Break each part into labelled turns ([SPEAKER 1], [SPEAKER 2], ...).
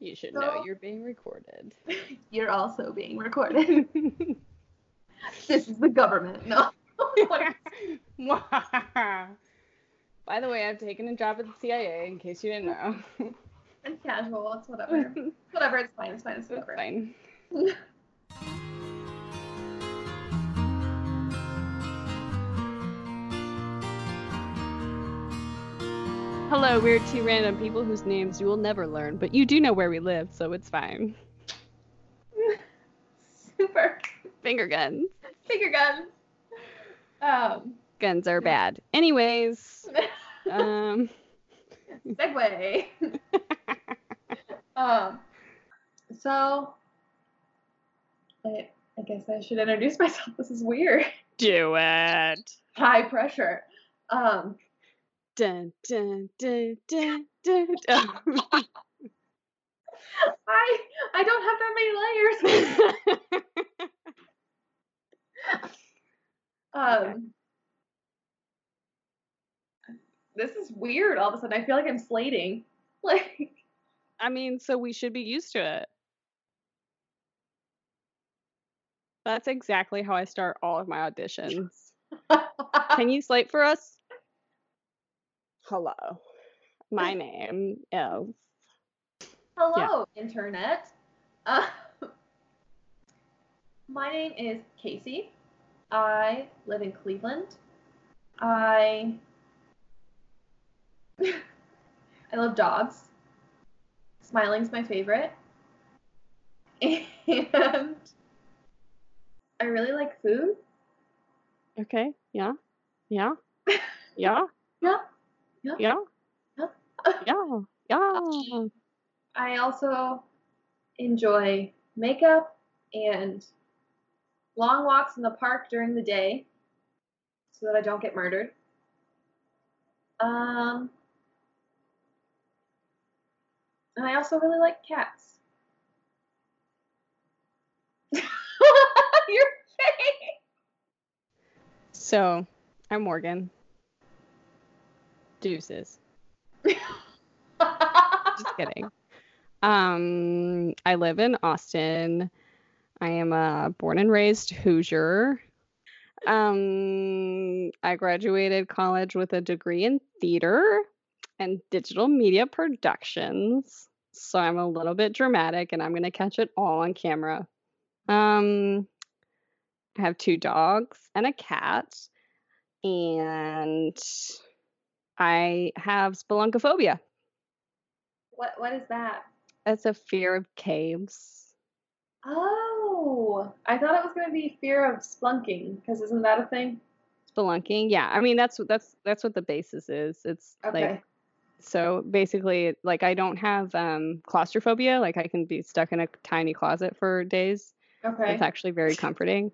[SPEAKER 1] You should
[SPEAKER 2] So-
[SPEAKER 1] know you're being recorded.
[SPEAKER 2] You're also being recorded. this is the government. No.
[SPEAKER 1] By the way, I've taken a job at the CIA in case you didn't know.
[SPEAKER 2] it's casual. It's whatever. whatever. It's fine. It's fine. It's
[SPEAKER 1] It's fine. Hello, we're two random people whose names you will never learn, but you do know where we live, so it's fine.
[SPEAKER 2] Super.
[SPEAKER 1] Finger guns.
[SPEAKER 2] Finger guns. Um.
[SPEAKER 1] Guns are bad. Anyways, um,
[SPEAKER 2] segue. um. So. I, I guess I should introduce myself. This is weird.
[SPEAKER 1] do it.
[SPEAKER 2] High pressure. Um.
[SPEAKER 1] Dun, dun, dun, dun, dun, dun.
[SPEAKER 2] I I don't have that many layers. Um, this is weird. All of a sudden, I feel like I'm slating. Like,
[SPEAKER 1] I mean, so we should be used to it. That's exactly how I start all of my auditions. Can you slate for us? Hello. My name is.
[SPEAKER 2] hello, internet. Uh, my name is Casey. I live in Cleveland. I I love dogs. Smiling's my favorite. And I really like food.
[SPEAKER 1] Okay. Yeah. Yeah. Yeah.
[SPEAKER 2] Yeah.
[SPEAKER 1] Yeah.
[SPEAKER 2] Yeah.
[SPEAKER 1] Yeah. Yeah.
[SPEAKER 2] I also enjoy makeup and long walks in the park during the day so that I don't get murdered. Um, and I also really like cats. Your
[SPEAKER 1] So, I'm Morgan. Deuces. Just kidding. Um, I live in Austin. I am a born and raised Hoosier. Um, I graduated college with a degree in theater and digital media productions. So I'm a little bit dramatic and I'm going to catch it all on camera. Um, I have two dogs and a cat. And I have spelunkophobia.
[SPEAKER 2] what what is that?
[SPEAKER 1] It's a fear of caves.
[SPEAKER 2] Oh, I thought it was going to be fear of splunking because isn't that a thing?
[SPEAKER 1] Spelunking. Yeah, I mean that's what that's that's what the basis is. It's
[SPEAKER 2] Okay.
[SPEAKER 1] like so basically like I don't have um claustrophobia, like I can be stuck in a tiny closet for days.
[SPEAKER 2] okay.
[SPEAKER 1] It's actually very comforting.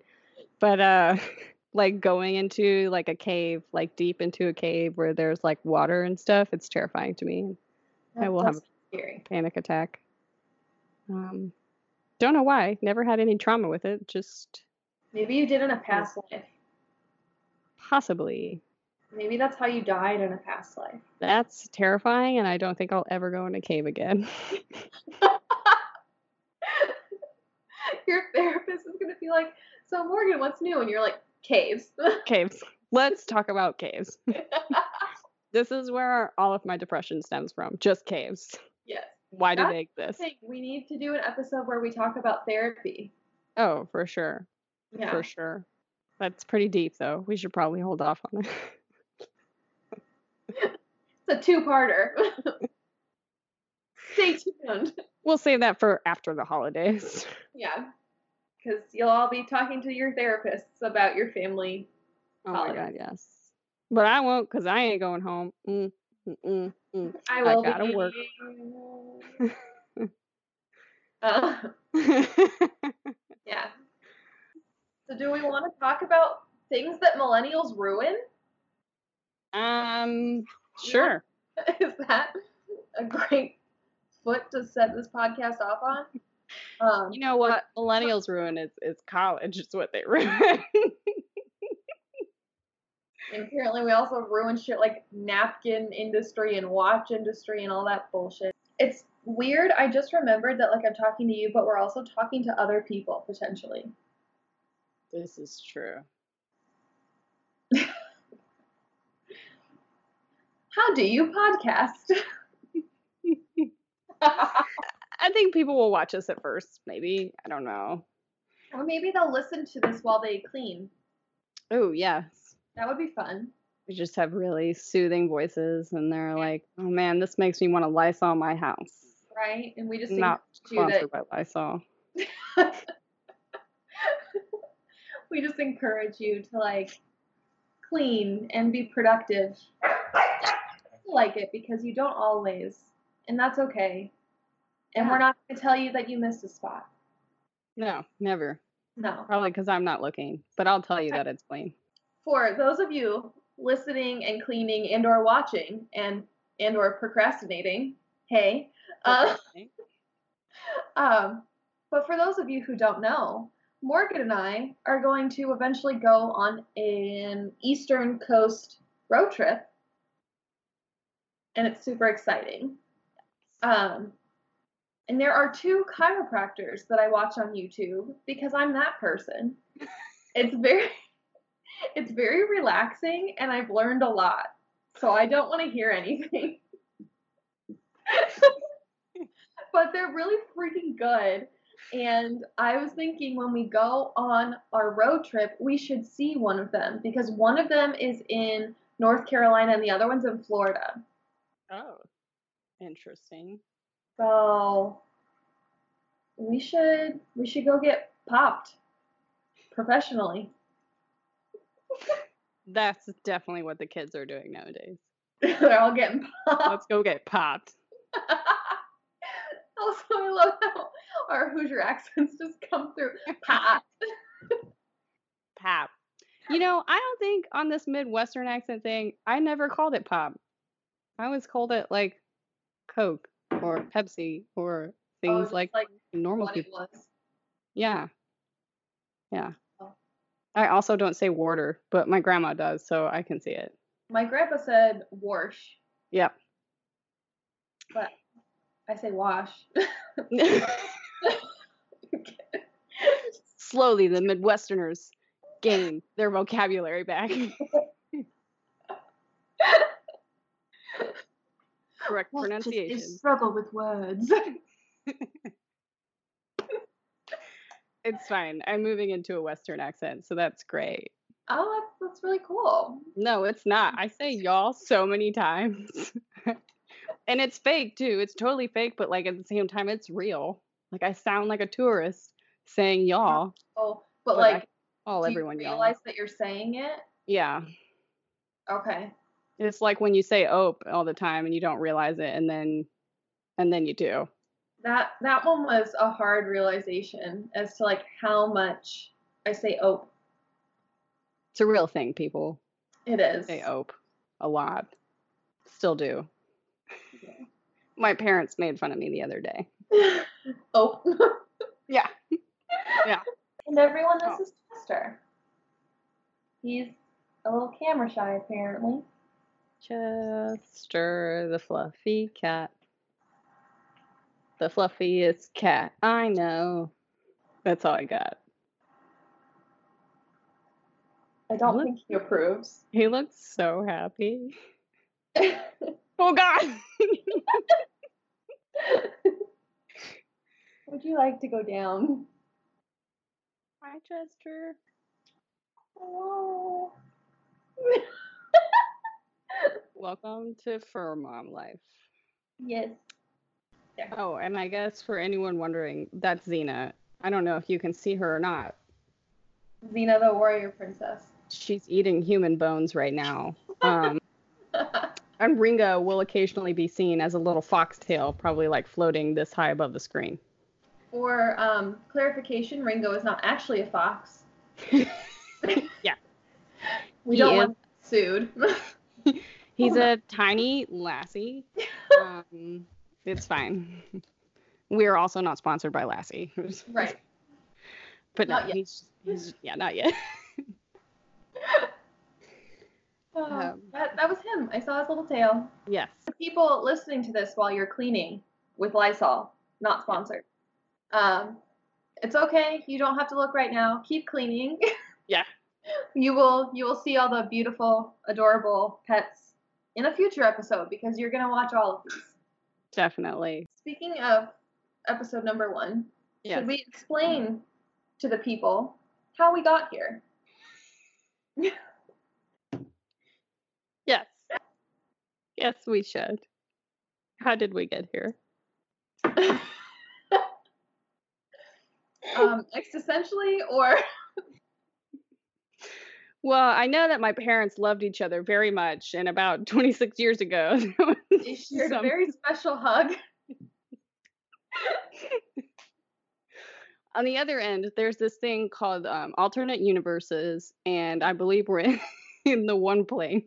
[SPEAKER 1] But uh like going into like a cave, like deep into a cave where there's like water and stuff, it's terrifying to me. I will have
[SPEAKER 2] scary.
[SPEAKER 1] Panic attack. Um don't know why. Never had any trauma with it. Just
[SPEAKER 2] Maybe you did in a past life.
[SPEAKER 1] possibly.
[SPEAKER 2] Maybe that's how you died in a past life.
[SPEAKER 1] That's terrifying, and I don't think I'll ever go in a cave again.
[SPEAKER 2] Your therapist is gonna be like, "So Morgan, what's new?" And you're like, "Caves."
[SPEAKER 1] caves. Let's talk about caves. This is where all of my depression stems from. Just caves.
[SPEAKER 2] yes.
[SPEAKER 1] Why do they exist?
[SPEAKER 2] think we need to do an episode where we talk about therapy.
[SPEAKER 1] Oh, for sure.
[SPEAKER 2] Yeah.
[SPEAKER 1] For sure. That's pretty deep, though. We should probably hold off on it.
[SPEAKER 2] It's a two-parter. Stay tuned.
[SPEAKER 1] we'll save that for after the holidays.
[SPEAKER 2] Yeah. Because you'll all be talking to your therapists about your family.
[SPEAKER 1] Oh my god, yes. But I won't, because I ain't going home. Mm, mm, mm, mm.
[SPEAKER 2] I will
[SPEAKER 1] gotta
[SPEAKER 2] be
[SPEAKER 1] work.
[SPEAKER 2] Uh, yeah. So do we want to talk about things that millennials ruin?
[SPEAKER 1] um, sure.
[SPEAKER 2] Is that a great foot to set this podcast off on? Um,
[SPEAKER 1] You know what millennials ruin is, is college. It's what they ruin.
[SPEAKER 2] and apparently we also ruin shit like napkin industry and watch industry and all that bullshit. It's weird. I just remembered that like I'm talking to you, but we're also talking to other people potentially.
[SPEAKER 1] This is true.
[SPEAKER 2] How do you podcast?
[SPEAKER 1] I think people will watch us at first, maybe. I don't know.
[SPEAKER 2] or maybe they'll listen to this while they clean.
[SPEAKER 1] Oh, yes.
[SPEAKER 2] That would be fun.
[SPEAKER 1] We just have really soothing voices, and they're like, oh man, this makes me want to Lysol my house.
[SPEAKER 2] Right? And we just
[SPEAKER 1] Not sponsored by Lysol.
[SPEAKER 2] we just encourage you to like clean and be productive. Like it because you don't always, and that's okay. And we're not going to tell you that you missed a spot.
[SPEAKER 1] No, never.
[SPEAKER 2] No.
[SPEAKER 1] Probably because I'm not looking, but I'll tell you that it's clean.
[SPEAKER 2] For those of you listening and cleaning and or watching and and or procrastinating, hey. Uh, um, but for those of you who don't know, Morgan and I are going to eventually go on an Eastern Coast road trip, and it's super exciting. Um, and there are two chiropractors that I watch on YouTube because I'm that person. It's very, it's very relaxing, and I've learned a lot. So I don't want to hear anything. but they're really freaking good. And I was thinking when we go on our road trip, we should see one of them because one of them is in North Carolina and the other one's in Florida.
[SPEAKER 1] Oh, interesting.
[SPEAKER 2] So we should we should go get popped professionally.
[SPEAKER 1] That's definitely what the kids are doing nowadays.
[SPEAKER 2] They're all getting popped.
[SPEAKER 1] Let's go get popped.
[SPEAKER 2] also, I love how our Hoosier accents just come through. Pop.
[SPEAKER 1] Pop. You know, I don't think on this Midwestern accent thing, I never called it pop. I always called it like Coke or Pepsi or
[SPEAKER 2] Oh,
[SPEAKER 1] things
[SPEAKER 2] just
[SPEAKER 1] like,
[SPEAKER 2] like
[SPEAKER 1] normal people. Yeah. Yeah.
[SPEAKER 2] Oh.
[SPEAKER 1] I also don't say water, but my grandma does, so I can see it.
[SPEAKER 2] My grandpa said wash,
[SPEAKER 1] Yep.
[SPEAKER 2] but I say wash.
[SPEAKER 1] Slowly, the Midwesterners gain their vocabulary back. Correct pronunciation.
[SPEAKER 2] struggle with words.
[SPEAKER 1] It's fine. I'm moving into a Western accent, so that's great.
[SPEAKER 2] oh, that's, that's really cool.
[SPEAKER 1] No, it's not. I say y'all so many times. and it's fake too. It's totally fake, but like at the same time, it's real. Like I sound like a tourist saying y'all.
[SPEAKER 2] Oh, but
[SPEAKER 1] But
[SPEAKER 2] like,
[SPEAKER 1] All everyone
[SPEAKER 2] you
[SPEAKER 1] y'all.
[SPEAKER 2] realize that you're saying it?
[SPEAKER 1] Yeah.
[SPEAKER 2] Okay.
[SPEAKER 1] It's like when you say ope all the time and you don't realize it and then and then you do.
[SPEAKER 2] That that one was a hard realization as to like how much I say ope.
[SPEAKER 1] It's a real thing, people.
[SPEAKER 2] It is.
[SPEAKER 1] Say ope a lot. Still do.
[SPEAKER 2] Yeah.
[SPEAKER 1] My parents made fun of me the other day.
[SPEAKER 2] ope.
[SPEAKER 1] Yeah. Yeah.
[SPEAKER 2] And everyone
[SPEAKER 1] Oh.
[SPEAKER 2] is Chester. He's a little camera shy apparently.
[SPEAKER 1] Chester the fluffy cat. The fluffiest cat I know. That's all I got.
[SPEAKER 2] I don't
[SPEAKER 1] Look-
[SPEAKER 2] think he approves.
[SPEAKER 1] He looks so happy. Oh God.
[SPEAKER 2] Would you like to go down?
[SPEAKER 1] Hi, Chester.
[SPEAKER 2] Hello.
[SPEAKER 1] Welcome to Fur Mom Life.
[SPEAKER 2] yes.
[SPEAKER 1] Oh, and I guess for anyone wondering, that's Xena. I don't know if you can see her or not.
[SPEAKER 2] Xena the warrior princess.
[SPEAKER 1] She's eating human bones right now. Um, and Ringo will occasionally be seen as a little foxtail, probably like floating this high above the screen.
[SPEAKER 2] For um, clarification, Ringo is not actually a fox.
[SPEAKER 1] Yeah.
[SPEAKER 2] We
[SPEAKER 1] He
[SPEAKER 2] don't
[SPEAKER 1] is.
[SPEAKER 2] want sued.
[SPEAKER 1] He's a tiny lassie. Um, it's fine. We are also not sponsored by Lassie.
[SPEAKER 2] right.
[SPEAKER 1] But no,
[SPEAKER 2] Not yet.
[SPEAKER 1] he's, he's yeah, not yet.
[SPEAKER 2] Uh,
[SPEAKER 1] Um,
[SPEAKER 2] that, that was him. I saw his little tail.
[SPEAKER 1] yes.
[SPEAKER 2] People listening to this while you're cleaning, with Lysol. Not sponsored. Um, it's okay. You don't have to look right now. Keep cleaning.
[SPEAKER 1] Yeah.
[SPEAKER 2] You will you will see all the beautiful, adorable pets in a future episode because you're gonna watch all of these.
[SPEAKER 1] Definitely.
[SPEAKER 2] Speaking of episode number one,
[SPEAKER 1] Yes.
[SPEAKER 2] should we explain to the people how we got here?
[SPEAKER 1] Yes. Yes, we should. How did we get here?
[SPEAKER 2] um, existentially or
[SPEAKER 1] Well, I know that my parents loved each other very much, and about 26 years ago,
[SPEAKER 2] they shared a very special hug.
[SPEAKER 1] on the other end, there's this thing called um, alternate universes, and I believe we're in, in the one plane.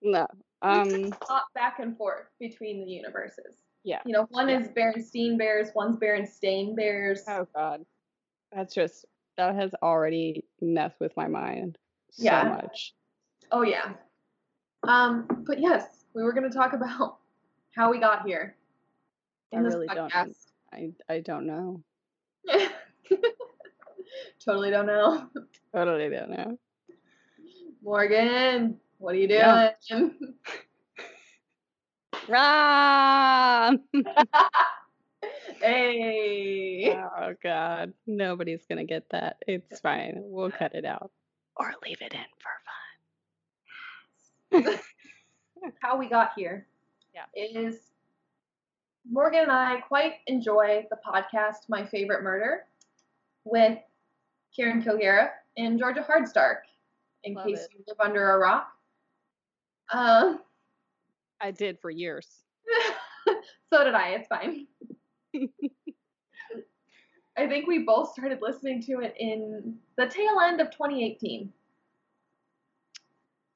[SPEAKER 1] no.
[SPEAKER 2] we
[SPEAKER 1] Um,
[SPEAKER 2] hop back and forth between the universes.
[SPEAKER 1] yeah.
[SPEAKER 2] You know, one
[SPEAKER 1] Yeah.
[SPEAKER 2] is Berenstein Bears, one's Berenstain Bears.
[SPEAKER 1] Oh God, that's just that has already messed with my mind so
[SPEAKER 2] Yeah.
[SPEAKER 1] much.
[SPEAKER 2] Oh yeah. Um, but yes, we were going to talk about how we got here in
[SPEAKER 1] I
[SPEAKER 2] this
[SPEAKER 1] really don't. I I don't know.
[SPEAKER 2] totally don't know.
[SPEAKER 1] Totally don't know.
[SPEAKER 2] Morgan, what are you doing?
[SPEAKER 1] Yeah. Ram!
[SPEAKER 2] Hey.
[SPEAKER 1] oh God, nobody's gonna get that. It's fine. We'll cut it out or leave it in for fun.
[SPEAKER 2] how we got here
[SPEAKER 1] Yeah.
[SPEAKER 2] is Morgan and I quite enjoy the podcast My Favorite Murder with Karen Kilgariff and Georgia Hardstark, in
[SPEAKER 1] Love
[SPEAKER 2] case
[SPEAKER 1] it.
[SPEAKER 2] you live under a rock. Um,
[SPEAKER 1] I did for years.
[SPEAKER 2] so did I. It's fine. I think we both started listening to it in the tail end of 2018.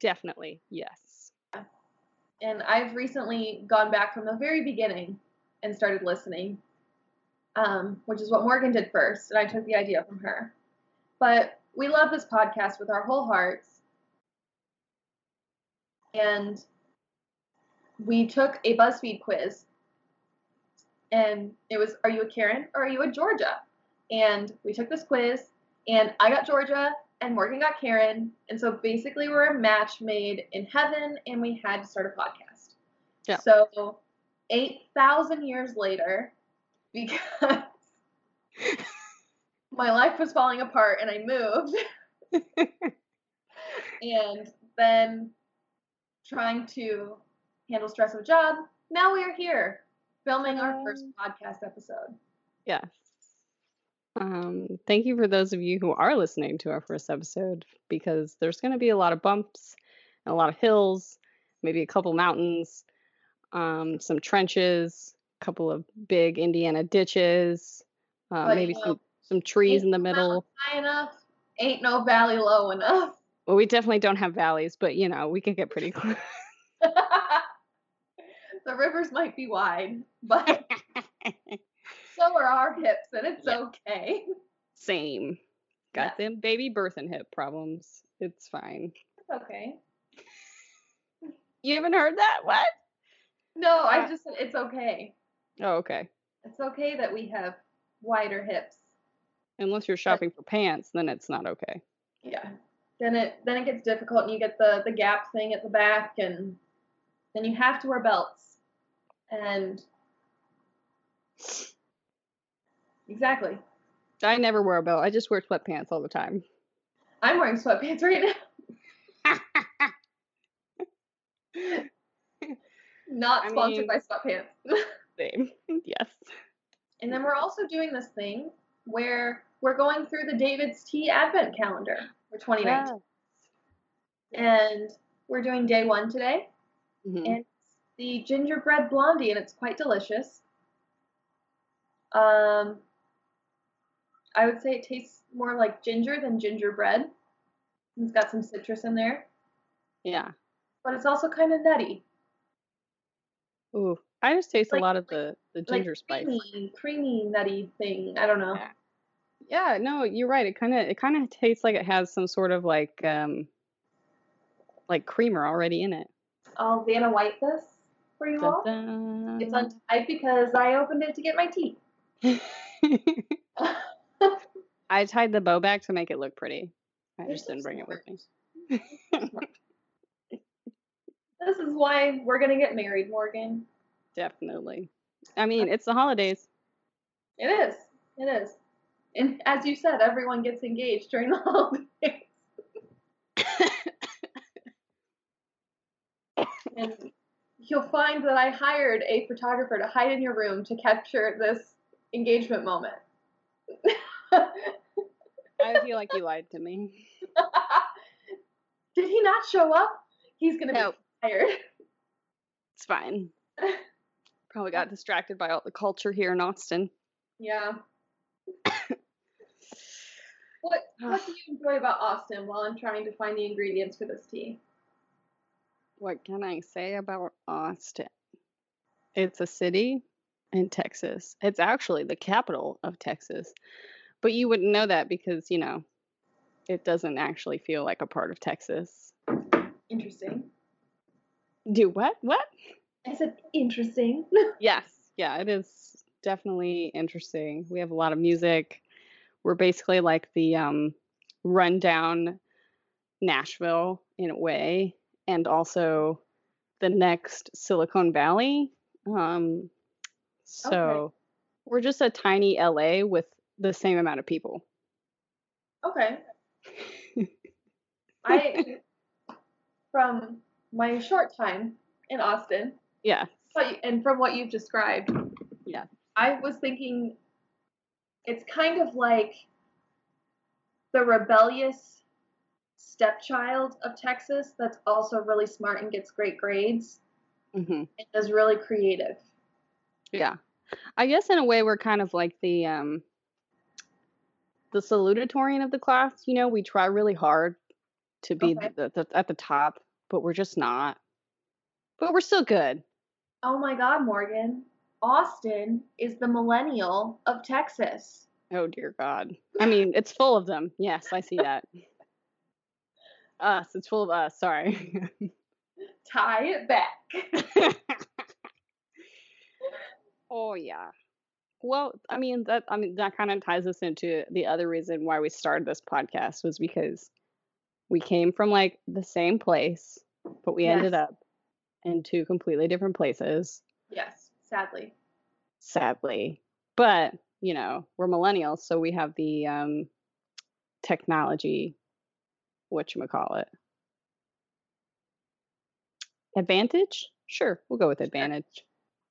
[SPEAKER 1] Definitely, yes.
[SPEAKER 2] and I've recently gone back from the very beginning and started listening, um, which is what Morgan did first, and I took the idea from her. But we love this podcast with our whole hearts, and we took a BuzzFeed quiz, and it was, "Are you a Karen or are you a Georgia?" And we took this quiz, and I got Georgia, and Morgan got Karen, and so basically we're a match made in heaven, and we had to start a podcast.
[SPEAKER 1] Yeah.
[SPEAKER 2] So eight thousand years later, because my life was falling apart and I moved, and then trying to handle stress of a job, now we are here filming our first podcast episode.
[SPEAKER 1] Yeah. Um, thank you for those of you who are listening to our first episode because there's going to be a lot of bumps and a lot of hills, maybe a couple mountains, um, some trenches, a couple of big Indiana ditches, uh,
[SPEAKER 2] But,
[SPEAKER 1] maybe some some trees in the middle.
[SPEAKER 2] High enough, ain't no valley low enough.
[SPEAKER 1] Well, we definitely don't have valleys, but you know we can get pretty close.
[SPEAKER 2] the rivers might be wide, but so are our hips, and it's
[SPEAKER 1] Yeah.
[SPEAKER 2] okay.
[SPEAKER 1] Same. Got them baby birth and hip problems. It's fine.
[SPEAKER 2] It's okay.
[SPEAKER 1] You haven't heard that? What?
[SPEAKER 2] No, I
[SPEAKER 1] Uh,
[SPEAKER 2] just said it's okay.
[SPEAKER 1] Oh, okay.
[SPEAKER 2] It's okay that we have wider hips.
[SPEAKER 1] Unless you're shopping for pants, then it's not okay.
[SPEAKER 2] Yeah. Then it then it gets difficult, and you get the the gap thing at the back, and then you have to wear belts. And exactly,
[SPEAKER 1] I never wear a belt. I just wear sweatpants all the time.
[SPEAKER 2] I'm wearing sweatpants right now. Not
[SPEAKER 1] I
[SPEAKER 2] sponsored
[SPEAKER 1] mean-
[SPEAKER 2] by sweatpants.
[SPEAKER 1] Same. yes.
[SPEAKER 2] and then we're also doing this thing where we're going through the David's Tea Advent calendar for 2019, and we're doing day one today.
[SPEAKER 1] Mhm.
[SPEAKER 2] and the gingerbread blondie, and it's quite delicious. Um, I would say it tastes more like ginger than gingerbread. It's got some citrus in there,
[SPEAKER 1] Yeah.
[SPEAKER 2] but it's also kind of nutty,
[SPEAKER 1] Ooh. I just taste
[SPEAKER 2] Like-
[SPEAKER 1] a lot of the the ginger
[SPEAKER 2] like
[SPEAKER 1] spice.
[SPEAKER 2] creamy, creamy nutty thing. I don't know.
[SPEAKER 1] Yeah. Yeah, no, you're right. It kind of it kind of tastes like it has some sort of like um like creamer already in it.
[SPEAKER 2] I'll Vanna White this. For you all. It's untied because I opened it to get my tea.
[SPEAKER 1] I tied the bow back to make it look pretty. I just didn't bring it with me.
[SPEAKER 2] this is why we're gonna get married, Morgan.
[SPEAKER 1] Definitely. I mean, it's the holidays.
[SPEAKER 2] It is. It is. And as you said, everyone gets engaged during the holidays. and you'll find that I hired a photographer to hide in your room to capture this engagement moment.
[SPEAKER 1] I feel like you lied to me.
[SPEAKER 2] Did he not show up? He's gonna nope. be tired.
[SPEAKER 1] It's fine. Probably got distracted by all the culture here in Austin.
[SPEAKER 2] Yeah. what What do you enjoy about Austin while I'm trying to find the ingredients for this tea?
[SPEAKER 1] What can I say about Austin? It's a city in Texas. It's actually the capital of Texas. But you wouldn't know that because, you know, it doesn't actually feel like a part of Texas.
[SPEAKER 2] Interesting.
[SPEAKER 1] Do what? What?
[SPEAKER 2] I said interesting.
[SPEAKER 1] yes. Yeah, it is definitely interesting. We have a lot of music. We're basically like the um rundown Nashville in a way and also the next Silicon Valley. Um so okay. we're just a tiny LA with the same amount of people.
[SPEAKER 2] Okay. I from my short time in Austin.
[SPEAKER 1] Yeah.
[SPEAKER 2] And from what you've described.
[SPEAKER 1] Yeah.
[SPEAKER 2] I was thinking it's kind of like the rebellious stepchild of Texas that's also really smart and gets great grades mm-hmm. and is really creative.
[SPEAKER 1] Yeah. I guess in a way we're kind of like the um the salutatorian of the class. You know, we try really hard to be okay. the, the, at the top, but we're just not. But we're still good.
[SPEAKER 2] Oh my God, Morgan. Austin is the millennial of Texas.
[SPEAKER 1] Oh dear God. I mean, it's full of them. Yes, I see that. us. It's full of us. Sorry.
[SPEAKER 2] Tie it back.
[SPEAKER 1] oh yeah. Well, I mean that I mean that kind of ties us into the other reason why we started this podcast was because we came from like the same place, but we yes. ended up in two completely different places.
[SPEAKER 2] Yes, sadly.
[SPEAKER 1] Sadly. But, you know, we're millennials, so we have the um technology what you call it advantage sure we'll go with advantage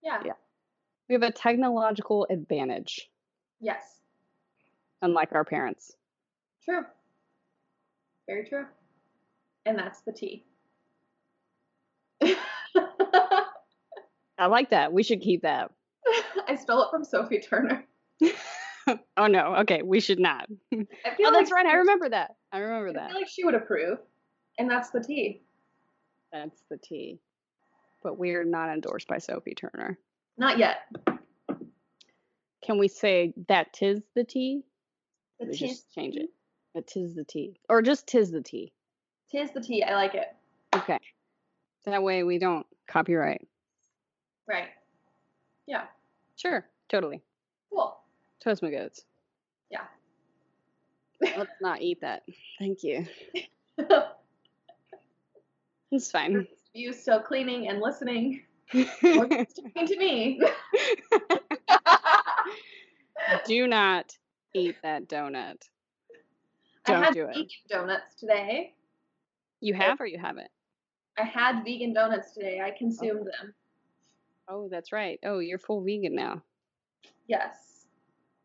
[SPEAKER 2] yeah
[SPEAKER 1] yeah we have a technological advantage.
[SPEAKER 2] Yes.
[SPEAKER 1] Unlike our parents.
[SPEAKER 2] True. Very true. And that's the tea.
[SPEAKER 1] I like that. We should keep that.
[SPEAKER 2] I stole it from Sophie Turner.
[SPEAKER 1] oh no. Okay, we should not. oh, like that's right. I remember that. I remember I that.
[SPEAKER 2] I feel like she would approve. And that's the tea.
[SPEAKER 1] That's the tea. But we're not endorsed by Sophie Turner.
[SPEAKER 2] Not yet.
[SPEAKER 1] Can we say that tis the tea? The tis just change it. That tis the tea. Or just tis the tea.
[SPEAKER 2] Tis the tea. I like it.
[SPEAKER 1] Okay. That way we don't copyright.
[SPEAKER 2] Right. Yeah.
[SPEAKER 1] Sure. Totally.
[SPEAKER 2] Cool.
[SPEAKER 1] Toast my goats.
[SPEAKER 2] Yeah.
[SPEAKER 1] Let's not eat that. Thank you. it's fine.
[SPEAKER 2] You still cleaning and listening talking to me.
[SPEAKER 1] do not eat that donut.
[SPEAKER 2] Don't I had do vegan donuts today.
[SPEAKER 1] You have or you haven't?
[SPEAKER 2] I had vegan donuts today. I consumed oh. them.
[SPEAKER 1] Oh, that's right. Oh, you're full vegan now.
[SPEAKER 2] Yes.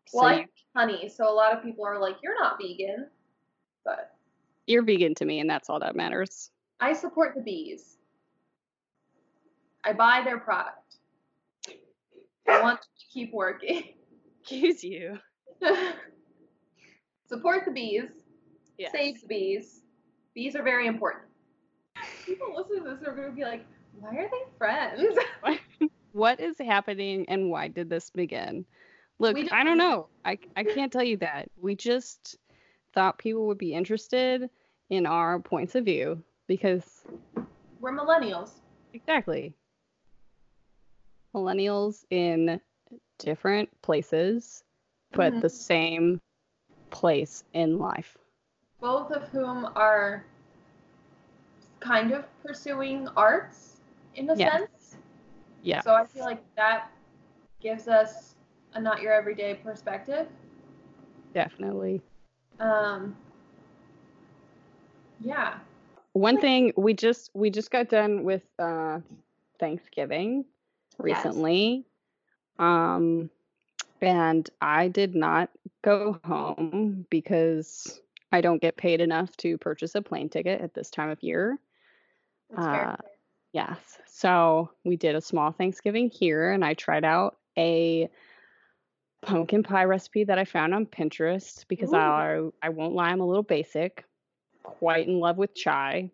[SPEAKER 2] So well, you... I honey, so a lot of people are like, "You're not vegan," but
[SPEAKER 1] you're vegan to me, and that's all that matters.
[SPEAKER 2] I support the bees. I buy their product. I want to keep working.
[SPEAKER 1] Excuse you.
[SPEAKER 2] Support the bees. Yes. Save the bees. Bees are very important. People listening to this are going to be like, why are they friends?
[SPEAKER 1] what is happening and why did this begin? Look, don't I don't know. I, I can't tell you that. We just thought people would be interested in our points of view because
[SPEAKER 2] we're millennials.
[SPEAKER 1] Exactly. millennials in different places, but
[SPEAKER 2] Mhm.
[SPEAKER 1] the same place in life.
[SPEAKER 2] Both of whom are kind of pursuing arts in a
[SPEAKER 1] Yeah.
[SPEAKER 2] sense.
[SPEAKER 1] Yeah.
[SPEAKER 2] So I feel like that gives us a not your everyday perspective.
[SPEAKER 1] Definitely.
[SPEAKER 2] Um, yeah.
[SPEAKER 1] One thing we just we just got done with uh Thanksgiving
[SPEAKER 2] Yes.
[SPEAKER 1] recently. Um and I did not go home because I don't get paid enough to purchase a plane ticket at this time of year.
[SPEAKER 2] That's fair.
[SPEAKER 1] Uh, Yes. So we did a small Thanksgiving here and I tried out a pumpkin pie recipe that I found on Pinterest because I I won't lie, I'm a little basic, quite in love with chai.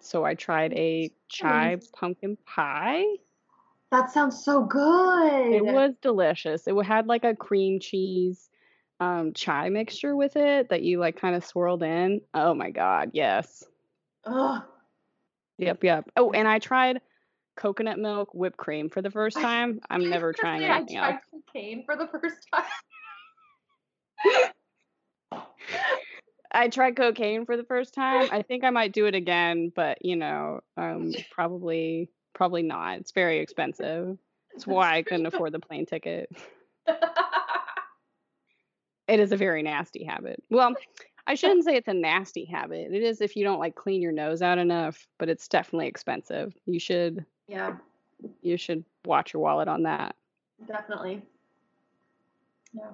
[SPEAKER 1] So I tried a chai
[SPEAKER 2] Nice.
[SPEAKER 1] pumpkin pie.
[SPEAKER 2] That sounds so good.
[SPEAKER 1] It was delicious. It had like a cream cheese um chai mixture with it that you like kind of swirled in. Oh my god, yes.
[SPEAKER 2] Ugh.
[SPEAKER 1] Yep, yep. Oh, and I tried coconut milk whipped cream for the first time. I'm never trying
[SPEAKER 2] say, I
[SPEAKER 1] anything
[SPEAKER 2] tried
[SPEAKER 1] else.
[SPEAKER 2] cocaine for the first time.
[SPEAKER 1] I tried cocaine for the first time. I think I might do it again, but you know, um, probably probably not. It's very expensive. That's why I couldn't afford the plane ticket. It is a very nasty habit. Well, I shouldn't say it's a nasty habit. It is if you don't like clean your nose out enough, but it's definitely expensive. You should
[SPEAKER 2] yeah,
[SPEAKER 1] you should watch your wallet on that.
[SPEAKER 2] definitely. Yeah.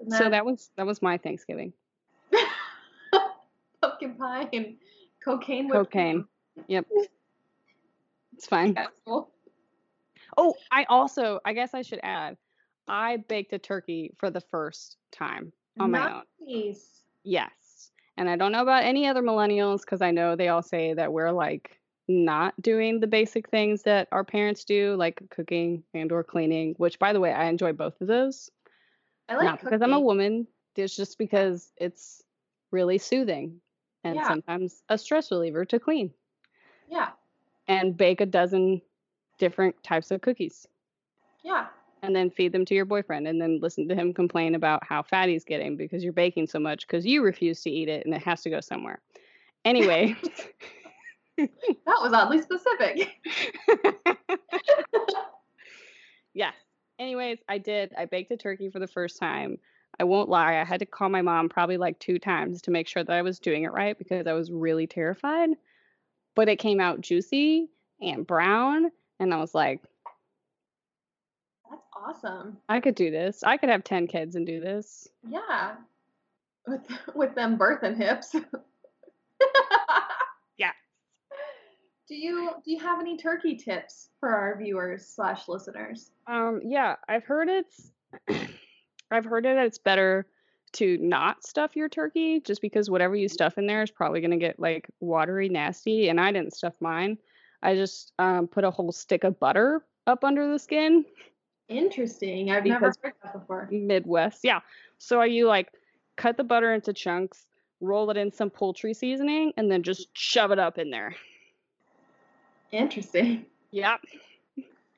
[SPEAKER 2] And
[SPEAKER 1] So that was that was my Thanksgiving.
[SPEAKER 2] pumpkin pie and cocaine.
[SPEAKER 1] Cocaine.
[SPEAKER 2] cream.
[SPEAKER 1] Yep. It's fine.
[SPEAKER 2] That's cool.
[SPEAKER 1] Oh, I also, I guess I should add, I baked a turkey for the first time on my own.
[SPEAKER 2] Nice.
[SPEAKER 1] Yes. And I don't know about any other millennials because I know they all say that we're like not doing the basic things that our parents do, like cooking and or cleaning, which by the way, I enjoy both of those.
[SPEAKER 2] I like
[SPEAKER 1] not because I'm a woman, it's just because it's really soothing and
[SPEAKER 2] Yeah.
[SPEAKER 1] sometimes a stress reliever to clean
[SPEAKER 2] Yeah,
[SPEAKER 1] and bake a dozen different types of cookies.
[SPEAKER 2] yeah.
[SPEAKER 1] and then feed them to your boyfriend and then listen to him complain about how fat he's getting because you're baking so much because you refuse to eat it and it has to go somewhere. Anyway,
[SPEAKER 2] That was oddly specific.
[SPEAKER 1] yes. Anyways, I did. I baked a turkey for the first time. I won't lie, I had to call my mom probably like two times to make sure that I was doing it right because I was really terrified. But it came out juicy and brown, and I was like,
[SPEAKER 2] That's awesome.
[SPEAKER 1] I could do this. I could have 10 kids and do this.
[SPEAKER 2] Yeah. With with them birthing hips.
[SPEAKER 1] Yeah.
[SPEAKER 2] Do you do you have any turkey tips for our viewers slash listeners?
[SPEAKER 1] Um, yeah, I've heard it's I've heard it it's better to not stuff your turkey just because whatever you stuff in there is probably gonna get like watery nasty and I didn't stuff mine. I just um, put a whole stick of butter up under the skin.
[SPEAKER 2] Interesting. I've never heard that before.
[SPEAKER 1] Midwest. Yeah. So are you like cut the butter into chunks, roll it in some poultry seasoning, and then just shove it up in there.
[SPEAKER 2] Interesting.
[SPEAKER 1] Yep.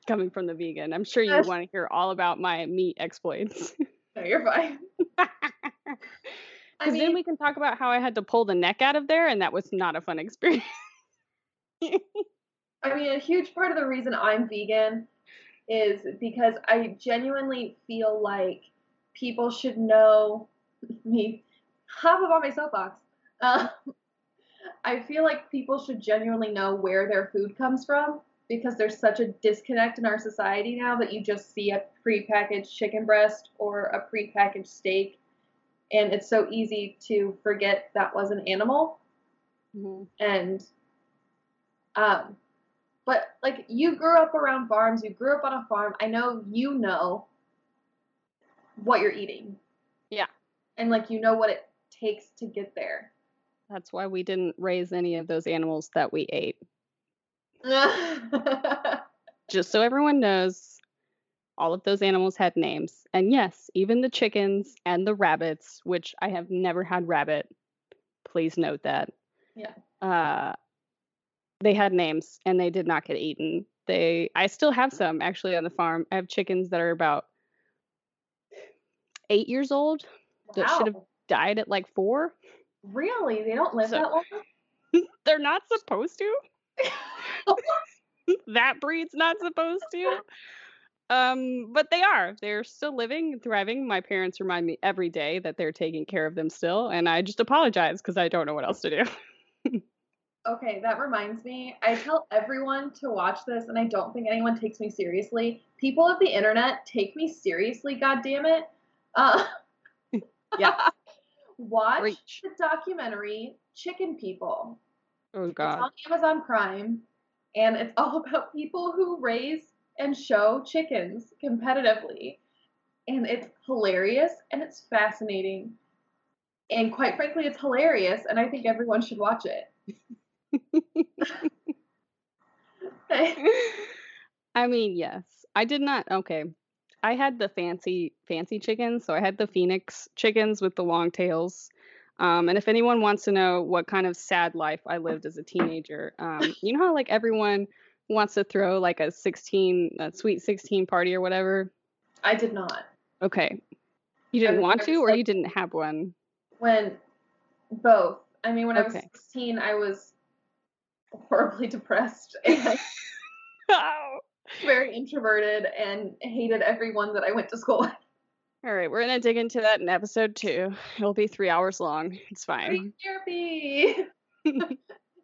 [SPEAKER 1] Coming from the vegan. I'm sure you want to hear all about my meat exploits.
[SPEAKER 2] No, you're fine. I
[SPEAKER 1] Because then we can talk about how I had to pull the neck out of there, and that was not a fun experience.
[SPEAKER 2] I mean, a huge part of the reason I'm vegan is because I genuinely feel like people should know me. Hop up on my soapbox. Uh, I feel like people should genuinely know where their food comes from because there's such a disconnect in our society now that you just see a prepackaged chicken breast or a prepackaged steak, and it's so easy to forget that was an animal. And um but like you grew up around farms you grew up on a farm i know you know what you're eating.
[SPEAKER 1] Yeah.
[SPEAKER 2] and like you know what it takes to get there
[SPEAKER 1] That's why we didn't raise any of those animals that we ate. Just so everyone knows, all of those animals had names. And yes, even the chickens and the rabbits, which I have never had rabbit. Please note that.
[SPEAKER 2] Yeah.
[SPEAKER 1] Uh, they had names and they did not get eaten. they I still have some actually on the farm. I have chickens that are about eight years old that should have died at like four.
[SPEAKER 2] Really? They don't live
[SPEAKER 1] So
[SPEAKER 2] that long?
[SPEAKER 1] they're not supposed to. that breed's not supposed to. Um, but they are. They're still living and thriving. My parents remind me every day that they're taking care of them still, and I just apologize because I don't know what else to do.
[SPEAKER 2] Okay, that reminds me. I tell everyone to watch this, and I don't think anyone takes me seriously. People of the internet take me seriously, God damn it. Uh,
[SPEAKER 1] Yeah.
[SPEAKER 2] Watch
[SPEAKER 1] Preach.
[SPEAKER 2] the documentary Chicken People.
[SPEAKER 1] Oh
[SPEAKER 2] It's on Amazon Prime, and it's all about people who raise and show chickens competitively. And it's hilarious and it's fascinating. And quite frankly, it's hilarious, and I think everyone should watch it.
[SPEAKER 1] I mean, yes. I did not. Okay. I had the fancy fancy chickens, so I had the phoenix chickens with the long tails. Um, and if anyone wants to know what kind of sad life I lived as a teenager, um, you know how like everyone wants to throw like a 16, a sweet 16 party or whatever?
[SPEAKER 2] I did not.
[SPEAKER 1] Okay. You didn't
[SPEAKER 2] was
[SPEAKER 1] want to, or you didn't have one?
[SPEAKER 2] when both. I mean, when I was 16, I was horribly depressed and
[SPEAKER 1] Oh.
[SPEAKER 2] very introverted and hated everyone that I went to school with.
[SPEAKER 1] All right, we're gonna dig into that in episode two. It'll be three hours long. It's fine.
[SPEAKER 2] Free therapy.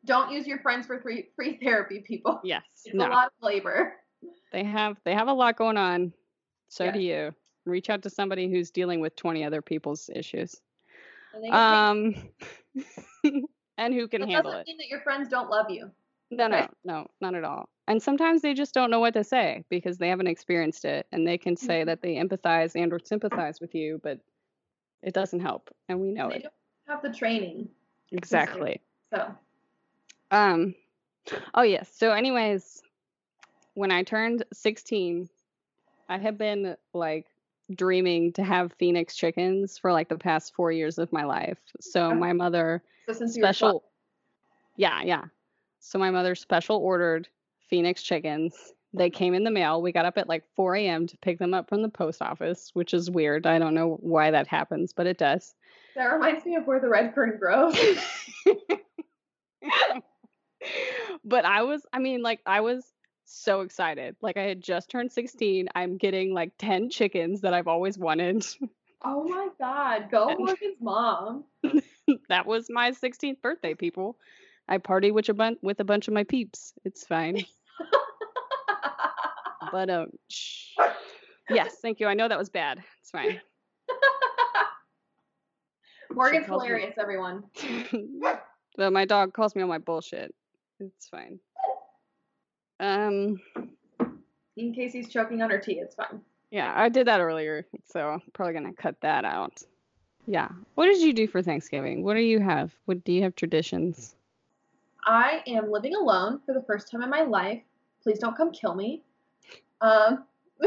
[SPEAKER 2] Don't use your friends for free free therapy, people.
[SPEAKER 1] yes.
[SPEAKER 2] It's
[SPEAKER 1] No.
[SPEAKER 2] a lot of labor.
[SPEAKER 1] They have they have a lot going on. So do you. Reach out to somebody who's dealing with 20 other people's issues.
[SPEAKER 2] And they get paid.
[SPEAKER 1] Um and who can
[SPEAKER 2] that
[SPEAKER 1] handle
[SPEAKER 2] doesn't
[SPEAKER 1] it.
[SPEAKER 2] mean that your friends don't love you.
[SPEAKER 1] No, no, no, not at all. And sometimes they just don't know what to say because they haven't experienced it and they can say
[SPEAKER 2] Mhm.
[SPEAKER 1] that they empathize and or sympathize with you, but it doesn't help and we know
[SPEAKER 2] they
[SPEAKER 1] it.
[SPEAKER 2] don't have the training.
[SPEAKER 1] Exactly.
[SPEAKER 2] So
[SPEAKER 1] Um oh yes. So anyways, when I turned 16, I have been like dreaming to have phoenix chickens for like the past 4 years of my life. So my mother
[SPEAKER 2] so since you were 12,
[SPEAKER 1] special yeah, yeah. So my mother special ordered phoenix chickens. They came in the mail. We got up at like 4 a.m. to pick them up from the post office, which is weird. I don't know why that happens, but it does.
[SPEAKER 2] that reminds me of where the red fern grows.
[SPEAKER 1] but I was, I mean, like, I was so excited. Like, I had just turned 16. I'm getting like 10 chickens that I've always wanted.
[SPEAKER 2] oh my god, go Morgan's mom.
[SPEAKER 1] that was my 16th birthday, people. I party with a bunch with a bunch of my peeps. It's fine. But um, shh. yes, thank you. I know that was bad. It's fine.
[SPEAKER 2] Morgan's
[SPEAKER 1] calls me-
[SPEAKER 2] hilarious, everyone.
[SPEAKER 1] but my dog calls me on my bullshit. It's fine. Um,
[SPEAKER 2] In case he's choking on her tea, it's fine.
[SPEAKER 1] yeah, I did that earlier, so I'm probably gonna cut that out. Yeah. What did you do for Thanksgiving? What do you have? What do you have traditions?
[SPEAKER 2] I am living alone for the first time in my life. Please don't come kill me. Um,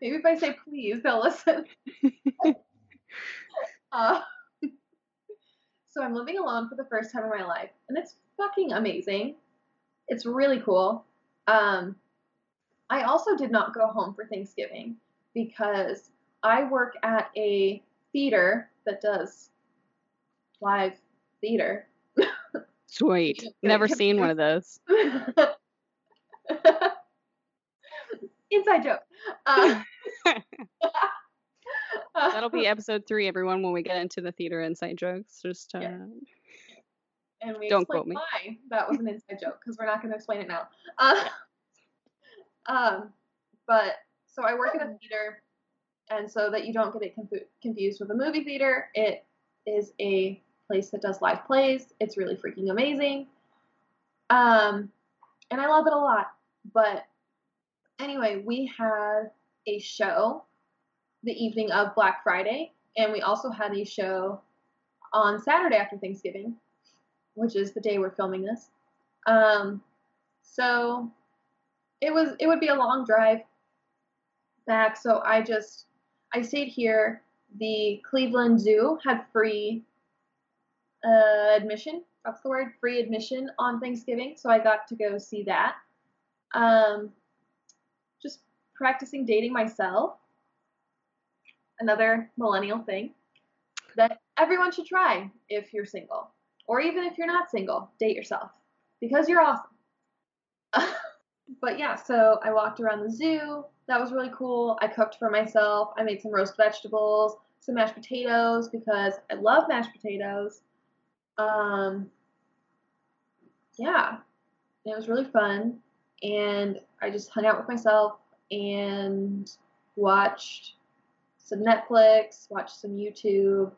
[SPEAKER 2] maybe if I say please, they'll listen. uh, so I'm living alone for the first time in my life, and it's fucking amazing. It's really cool. Um, I also did not go home for Thanksgiving because I work at a theater that does live theater.
[SPEAKER 1] Sweet. Never seen one of those.
[SPEAKER 2] Inside joke. Uh,
[SPEAKER 1] That'll be episode three, everyone, when we get into the theater inside jokes. Just uh,
[SPEAKER 2] Yeah. and we
[SPEAKER 1] don't quote me.
[SPEAKER 2] why that was an inside joke because we're not going to explain it now. Uh, um, but so I work at a theater, and so that you don't get it confu- confused with a movie theater, it is a place that does live plays. It's really freaking amazing. Um, and I love it a lot. But anyway, we had a show the evening of Black Friday, and we also had a show on Saturday after Thanksgiving, which is the day we're filming this. Um, so it was it would be a long drive back, so I just I stayed here. The Cleveland Zoo had free uh, admission, that's the word, free admission on Thanksgiving, so I got to go see that. Um, just practicing dating myself. Another millennial thing that everyone should try if you're single, or even if you're not single, date yourself because you're awesome. but yeah, so I walked around the zoo. That was really cool. I cooked for myself. I made some roast vegetables, some mashed potatoes because I love mashed potatoes. Um, yeah, it was really fun. And I just hung out with myself and watched some Netflix, watched some YouTube.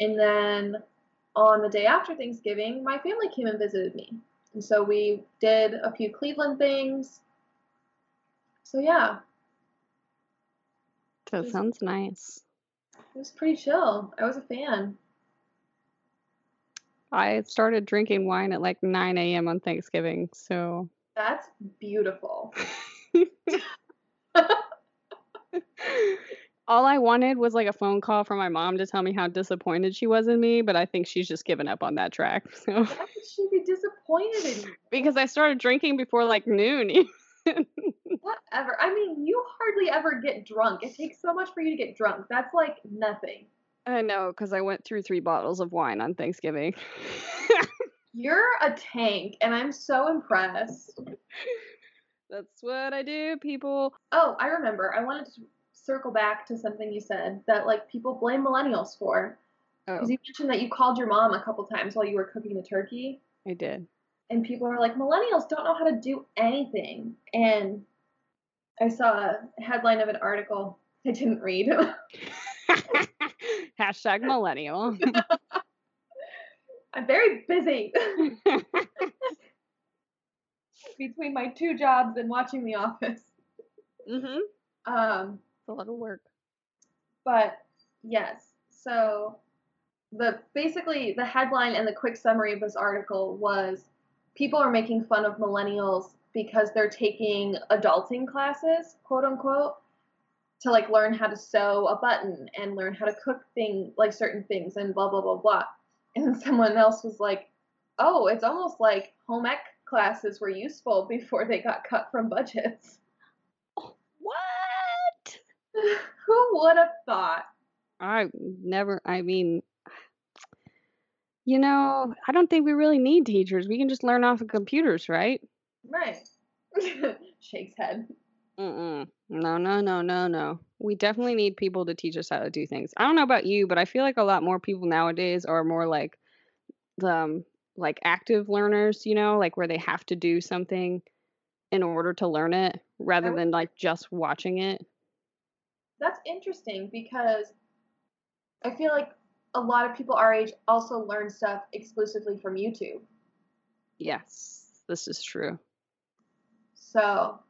[SPEAKER 2] And then on the day after Thanksgiving, my family came and visited me. And so we did a few Cleveland things. So yeah.
[SPEAKER 1] That sounds nice.
[SPEAKER 2] It was pretty chill. I was a fan.
[SPEAKER 1] I started drinking wine at like 9 a.m. on Thanksgiving, so.
[SPEAKER 2] That's beautiful.
[SPEAKER 1] All I wanted was like a phone call from my mom to tell me how disappointed she was in me, but I think she's just given up on that track. So.
[SPEAKER 2] Why would she be disappointed in you?
[SPEAKER 1] Because I started drinking before like noon.
[SPEAKER 2] Whatever. I mean, you hardly ever get drunk. It takes so much for you to get drunk. That's like nothing.
[SPEAKER 1] I know, because I went through three bottles of wine on Thanksgiving.
[SPEAKER 2] You're a tank, and I'm so impressed.
[SPEAKER 1] That's what I do, people.
[SPEAKER 2] Oh, I remember. I wanted to circle back to something you said that like people blame millennials for. Because oh. you mentioned that you called your mom a couple times while you were cooking the turkey.
[SPEAKER 1] I did.
[SPEAKER 2] And people are like, millennials don't know how to do anything. And I saw a headline of an article I didn't read.
[SPEAKER 1] Hashtag millennial.
[SPEAKER 2] I'm very busy. Between my two jobs and watching The Office.
[SPEAKER 1] Mhm.
[SPEAKER 2] Um,
[SPEAKER 1] it's a lot of work.
[SPEAKER 2] But yes, so the basically the headline and the quick summary of this article was people are making fun of millennials because they're taking adulting classes, quote unquote, to like learn how to sew a button and learn how to cook thing like certain things and blah blah blah blah. And someone else was like, "Oh, it's almost like home ec classes were useful before they got cut from budgets."
[SPEAKER 1] What?
[SPEAKER 2] Who would have thought?
[SPEAKER 1] I never. I mean, you know, I don't think we really need teachers. We can just learn off of computers, right?
[SPEAKER 2] Right. Shakes head.
[SPEAKER 1] Mm-mm. No, no, no, no, no. We definitely need people to teach us how to do things. I don't know about you, but I feel like a lot more people nowadays are more like the um, like active learners, you know, like where they have to do something in order to learn it rather than like just watching it.
[SPEAKER 2] That's interesting because I feel like a lot of people our age also learn stuff exclusively from YouTube.
[SPEAKER 1] Yes, this is true.
[SPEAKER 2] So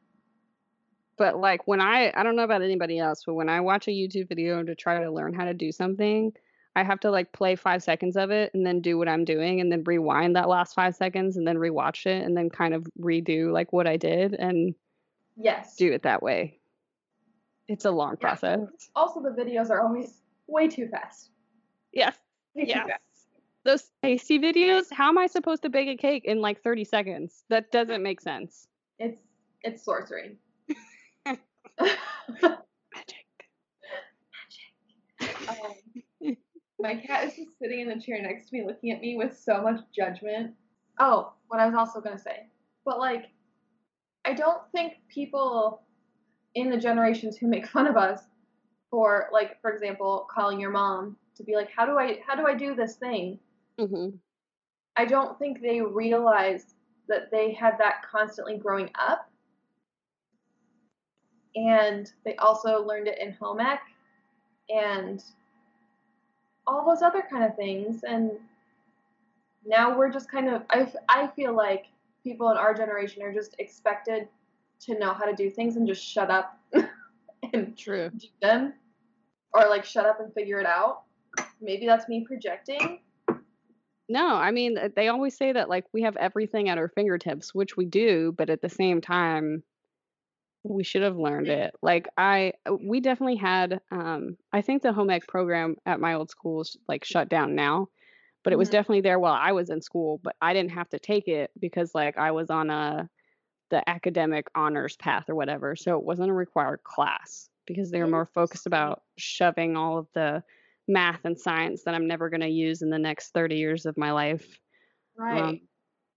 [SPEAKER 1] but like when I I don't know about anybody else, but when I watch a YouTube video to try to learn how to do something, I have to like play 5 seconds of it and then do what I'm doing and then rewind that last 5 seconds and then rewatch it and then kind of redo like what I did and
[SPEAKER 2] yes,
[SPEAKER 1] do it that way. It's a long yeah. process.
[SPEAKER 2] Also the videos are always way too fast.
[SPEAKER 1] Yes. Way yes. Those tasty videos, how am I supposed to bake a cake in like 30 seconds? That doesn't make sense.
[SPEAKER 2] It's it's sorcery.
[SPEAKER 1] Magic.
[SPEAKER 2] Magic. Um, my cat is just sitting in the chair next to me looking at me with so much judgment. Oh, what I was also going to say. But, like, I don't think people in the generations who make fun of us for, like, for example, calling your mom to be like, how do I, how do I do this thing?
[SPEAKER 1] Mm-hmm.
[SPEAKER 2] I don't think they realized that they had that constantly growing up and they also learned it in home ec and all those other kind of things. And now we're just kind of I, I feel like people in our generation are just expected to know how to do things and just shut up and
[SPEAKER 1] True.
[SPEAKER 2] do them or like shut up and figure it out. Maybe that's me projecting.
[SPEAKER 1] No, I mean they always say that like we have everything at our fingertips, which we do, but at the same time, we should have learned it. Like I uh, we definitely had um I think the home ec program at my old school is like shut down now, but it was
[SPEAKER 2] Mhm.
[SPEAKER 1] definitely there while I was in school, but I didn't have to take it because like I was on a the academic honors path or whatever, so it wasn't a required class because they were more focused about shoving all of the math and science that I'm never going to use in the next 30 years of my life
[SPEAKER 2] Right.
[SPEAKER 1] um,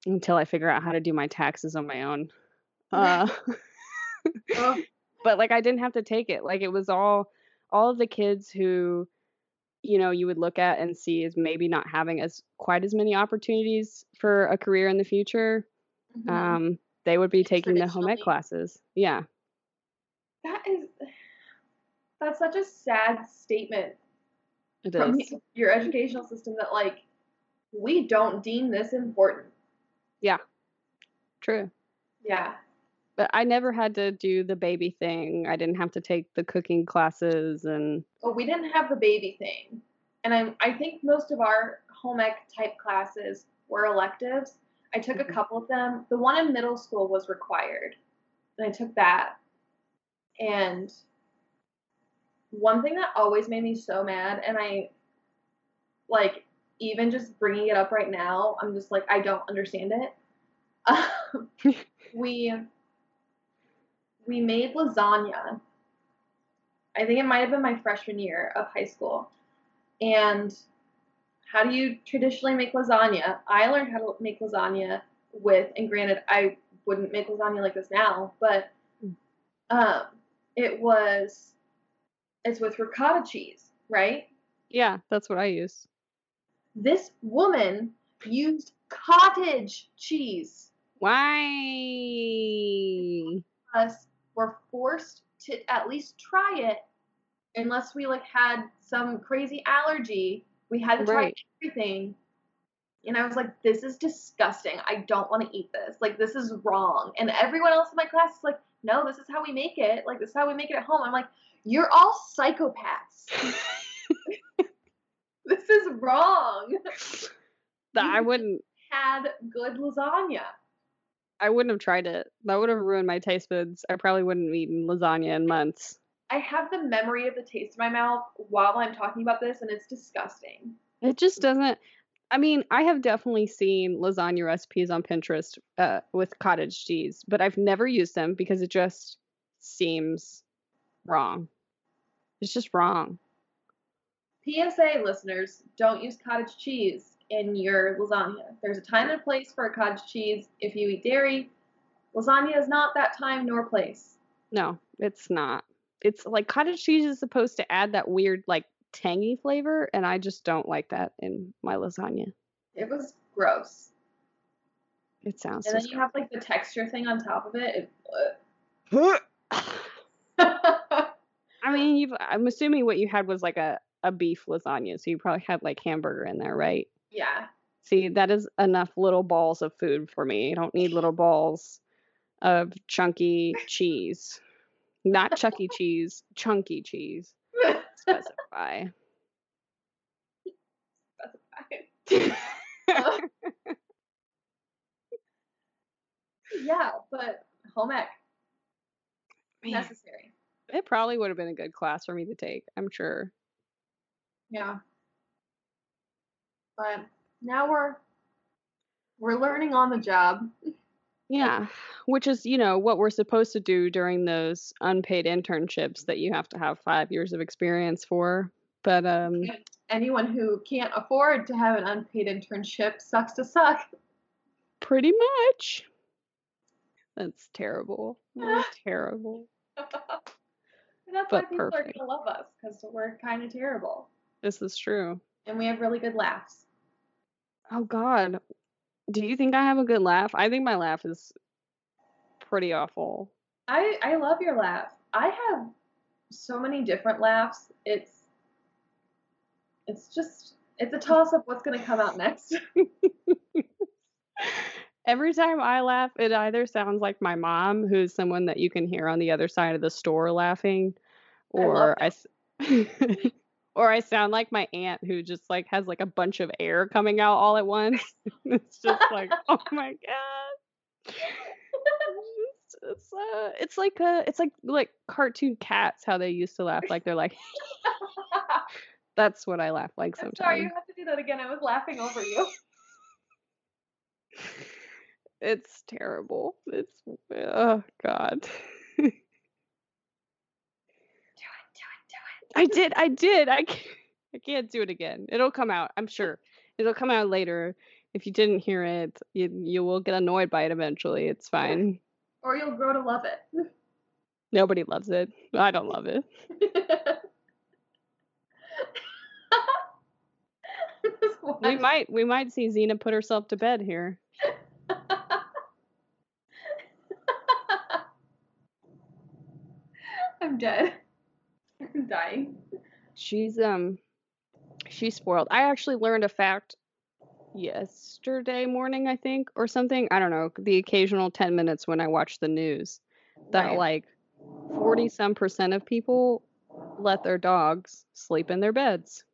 [SPEAKER 1] until I figure out how to do my taxes on my own. Uh,
[SPEAKER 2] Ugh.
[SPEAKER 1] but like I didn't have to take it. Like it was all all of the kids who you know you would look at and see is maybe not having as quite as many opportunities for a career in the future.
[SPEAKER 2] Mhm.
[SPEAKER 1] Um, they would be taking the home ec classes. Yeah,
[SPEAKER 2] that is that's such a sad statement
[SPEAKER 1] it
[SPEAKER 2] from
[SPEAKER 1] is.
[SPEAKER 2] your educational system that like we don't deem this important.
[SPEAKER 1] Yeah true.
[SPEAKER 2] Yeah.
[SPEAKER 1] But I never had to do the baby thing. I didn't have to take the cooking classes and
[SPEAKER 2] But we didn't have the baby thing. And I I think most of our home ec type classes were electives. I took a
[SPEAKER 1] Mhm.
[SPEAKER 2] couple of them. The one in middle school was required. And I took that. And one thing that always made me so mad and I like even just bringing it up right now, I'm just like I don't understand it. We we made lasagna. I think it might have been my freshman year of high school. And how do you traditionally make lasagna? I learned how to make lasagna with, and granted, I wouldn't make lasagna like this now, but um, it was, it's with ricotta cheese, right?
[SPEAKER 1] yeah, that's what I use.
[SPEAKER 2] This woman used cottage cheese.
[SPEAKER 1] Why?
[SPEAKER 2] us were forced to at least try it unless we like had some crazy allergy. We had to try
[SPEAKER 1] Right.
[SPEAKER 2] everything. And i was like this is disgusting. I don't want to eat this. Like this is wrong. And everyone else in my class is like no this is how we make it. Like this is how we make it at home. I'm like you're all psychopaths. This is wrong.
[SPEAKER 1] That I wouldn't
[SPEAKER 2] had good lasagna
[SPEAKER 1] I wouldn't have tried it. That would have ruined my taste buds. I probably wouldn't have eaten lasagna in months.
[SPEAKER 2] i have the memory of the taste in my mouth while i'm talking about this and it's disgusting
[SPEAKER 1] It just doesn't. I mean, I have definitely seen lasagna recipes on Pinterest uh, with cottage cheese, but I've never used them because it just seems wrong. It's just wrong.
[SPEAKER 2] PSA listeners, don't use cottage cheese in your lasagna. There's a time and place for a cottage cheese. If you eat dairy, lasagna is not that time nor place.
[SPEAKER 1] No, it's not. It's like cottage cheese is supposed to add that weird, like, tangy flavor, and I just don't like that in my lasagna.
[SPEAKER 2] It was gross.
[SPEAKER 1] It sounds
[SPEAKER 2] And then you have like the texture thing on top of it.
[SPEAKER 1] Uh,
[SPEAKER 2] I
[SPEAKER 1] mean, you've. I'm assuming what you had was like a a beef lasagna, so you probably had like hamburger in there, right?
[SPEAKER 2] Yeah.
[SPEAKER 1] See, that is enough little balls of food for me. I don't need little balls of chunky cheese. Not Chuck E. Cheese, chunky cheese. Specify. Specify.
[SPEAKER 2] Yeah, but home ec
[SPEAKER 1] Man,
[SPEAKER 2] necessary.
[SPEAKER 1] it probably would have been a good class for me to take. I'm sure.
[SPEAKER 2] Yeah. But now we're we're learning on the job.
[SPEAKER 1] Yeah, which is, you know, what we're supposed to do during those unpaid internships that you have to have five years of experience for. But um,
[SPEAKER 2] Anyone who can't afford to have an unpaid internship sucks to suck.
[SPEAKER 1] pretty much. That's terrible. That's terrible.
[SPEAKER 2] And that's why people
[SPEAKER 1] perfect.
[SPEAKER 2] are gonna love us because we're kind of terrible
[SPEAKER 1] This is true.
[SPEAKER 2] and we have really good laughs.
[SPEAKER 1] Oh God. Do you think I have a good laugh? I think my laugh is pretty awful.
[SPEAKER 2] I I love your laugh. I have so many different laughs. It's it's just it's a toss up what's gonna come out next.
[SPEAKER 1] Every time I laugh, it either sounds like my mom, who's someone that you can hear on the other side of the store laughing,
[SPEAKER 2] I
[SPEAKER 1] or I, s- or I sound like my aunt who just like has like a bunch of air coming out all at once. it's just like, oh my god. It's, it's uh, it's like uh, it's like like cartoon cats how they used to laugh like they're like that's what I laugh like sometimes.
[SPEAKER 2] I'm sorry, you have to do that again. I was laughing over you.
[SPEAKER 1] It's terrible. It's oh god.
[SPEAKER 2] Do it, do it, do
[SPEAKER 1] I did. I did. I can't, I can't do it again. It'll come out. I'm sure. It'll come out later. If you didn't hear it, you you will get annoyed by it eventually. It's fine.
[SPEAKER 2] Or you'll grow to love it.
[SPEAKER 1] Nobody loves it. I don't love it. We might we might see Xena put herself to bed here.
[SPEAKER 2] I'm dead. I'm dying.
[SPEAKER 1] She's um she's spoiled. I actually learned a fact yesterday morning, I think, or something. I don't know. The occasional 10 minutes when I watch the news that
[SPEAKER 2] Right.
[SPEAKER 1] like 40 some percent of people let their dogs sleep in their beds.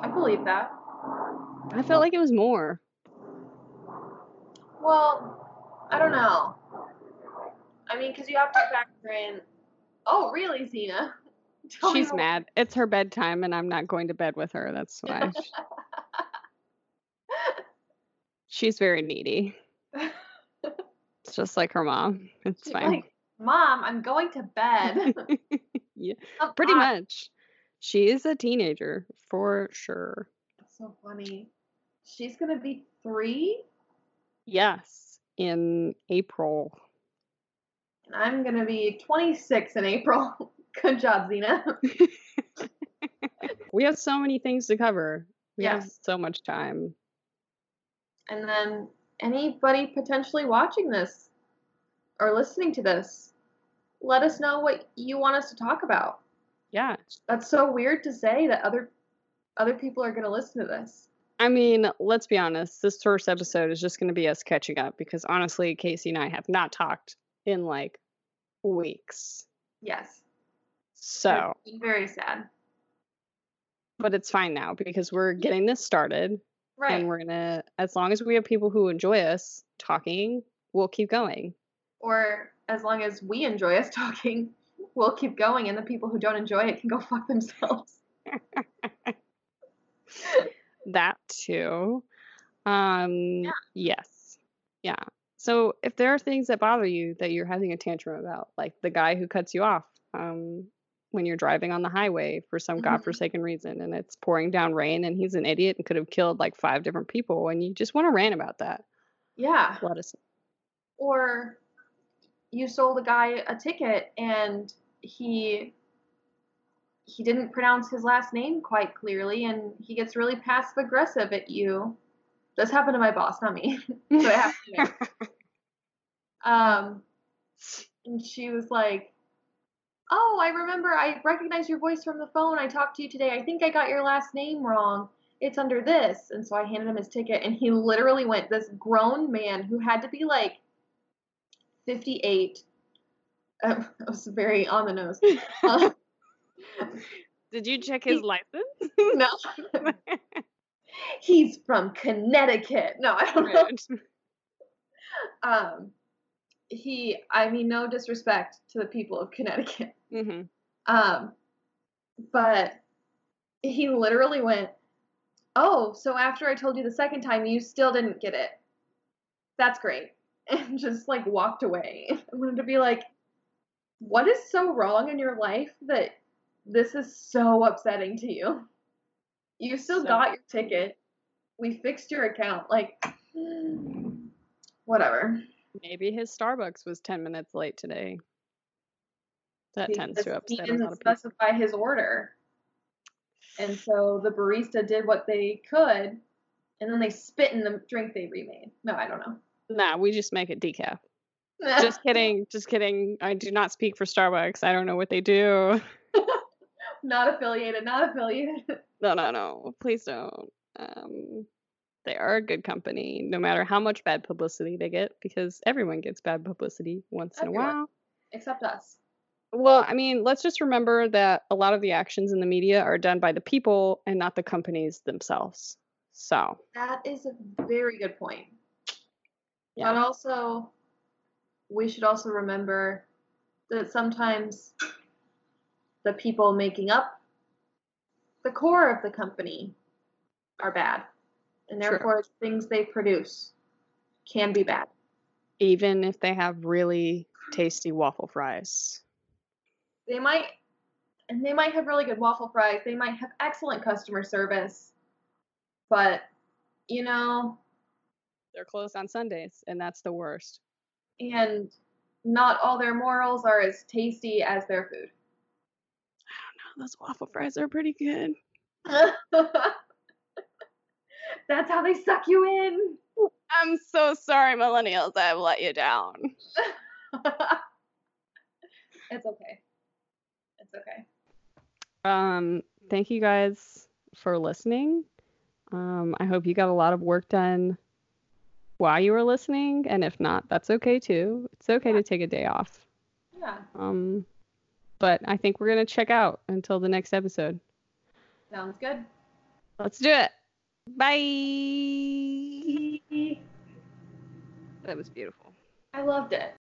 [SPEAKER 2] I believe that.
[SPEAKER 1] I felt like it was more.
[SPEAKER 2] Well, I don't know. I mean, because you have to factor in. Oh, really, Xena? Tell
[SPEAKER 1] She's mad. It's her bedtime and I'm not going to bed with her. That's why. She's very needy. It's just like her mom. It's
[SPEAKER 2] She's
[SPEAKER 1] fine.
[SPEAKER 2] like, Mom, I'm going to bed.
[SPEAKER 1] yeah,
[SPEAKER 2] Come
[SPEAKER 1] pretty
[SPEAKER 2] on."
[SPEAKER 1] much. She is a teenager for sure.
[SPEAKER 2] That's so funny. She's gonna be three,
[SPEAKER 1] Yes, in April.
[SPEAKER 2] And I'm gonna be 26 in April. Good job, Xena.
[SPEAKER 1] We have so many things to cover. We have so much time.
[SPEAKER 2] And then anybody potentially watching this or listening to this, let us know what you want us to talk about.
[SPEAKER 1] Yeah.
[SPEAKER 2] That's so weird to say that other other people are gonna listen to this.
[SPEAKER 1] I mean, let's be honest. This first episode is just going to be us catching up because honestly, Casey and I have not talked in like weeks.
[SPEAKER 2] Yes.
[SPEAKER 1] So,
[SPEAKER 2] very sad.
[SPEAKER 1] but it's fine now because we're getting this started
[SPEAKER 2] Right.
[SPEAKER 1] and we're to, as long as we have people who enjoy us talking, we'll keep going.
[SPEAKER 2] or as long as we enjoy us talking, we'll keep going, and the people who don't enjoy it can go fuck themselves.
[SPEAKER 1] that too. Um, yes. Yeah. So if there are things that bother you that you're having a tantrum about, like the guy who cuts you off um, when you're driving on the highway for some
[SPEAKER 2] Mhm.
[SPEAKER 1] godforsaken reason and it's pouring down rain and he's an idiot and could have killed like five different people and you just want to rant about that,
[SPEAKER 2] Yeah.
[SPEAKER 1] let us
[SPEAKER 2] Or you sold a guy a ticket and he he didn't pronounce his last name quite clearly and he gets really passive aggressive at you. This happened to my boss, not me. but it happened to me. Um and she was like, "Oh, I remember. I recognize your voice from the phone. I talked to you today. I think I got your last name wrong. It's under this." And so I handed him his ticket, and he literally went. This grown man who had to be like fifty-eight. Uh, that was very on the nose. Uh,
[SPEAKER 1] Did you check his license?
[SPEAKER 2] no, he's from Connecticut. No, I don't know.
[SPEAKER 1] Rude.
[SPEAKER 2] Um, he. I mean, no disrespect to the people of Connecticut.
[SPEAKER 1] hmm
[SPEAKER 2] Um, but he literally went, Oh, so after I told you the second time, you still didn't get it. That's great. And just like walked away. I wanted to be like, What is so wrong in your life that this is so upsetting to you? You still
[SPEAKER 1] So-
[SPEAKER 2] got your ticket. We fixed your account. Like, whatever.
[SPEAKER 1] Maybe his Starbucks was 10 minutes late today. That tends to
[SPEAKER 2] Because he
[SPEAKER 1] upset a
[SPEAKER 2] didn't
[SPEAKER 1] lot of people.
[SPEAKER 2] specify his order. And so the barista did what they could, and then they spit in the drink they remade. No, I don't know.
[SPEAKER 1] Nah, we just make it decaf. Just kidding. Just kidding. I do not speak for Starbucks. I don't know what they do.
[SPEAKER 2] not affiliated, not affiliated.
[SPEAKER 1] No, no, no. Please don't. Um, they are a good company, no matter how much bad publicity they get, because everyone gets bad publicity once in a while.
[SPEAKER 2] Except us.
[SPEAKER 1] Well, I mean, let's just remember that a lot of the actions in the media are done by the people and not the companies themselves. So,
[SPEAKER 2] That is a very good point.
[SPEAKER 1] Yeah.
[SPEAKER 2] But also, we should also remember that sometimes the people making up the core of the company are bad. And
[SPEAKER 1] True.
[SPEAKER 2] therefore things they produce can be bad.
[SPEAKER 1] Even if they have really tasty waffle fries.
[SPEAKER 2] They might and they might have really good waffle fries. They might have excellent customer service. But you know,
[SPEAKER 1] They're closed on Sundays, and that's the worst.
[SPEAKER 2] and not all their morals are as tasty as their food.
[SPEAKER 1] Those waffle fries are pretty good.
[SPEAKER 2] That's how they suck you in.
[SPEAKER 1] I'm so sorry, millennials. I've let you down.
[SPEAKER 2] it's okay. It's okay.
[SPEAKER 1] Um, thank you guys for listening. Um, I hope you got a lot of work done while you were listening, and if not, that's okay too. It's okay to take a day off.
[SPEAKER 2] Yeah.
[SPEAKER 1] Um, but I think we're gonna check out until the next episode.
[SPEAKER 2] Sounds good.
[SPEAKER 1] Let's do it. Bye. That was beautiful.
[SPEAKER 2] I loved it.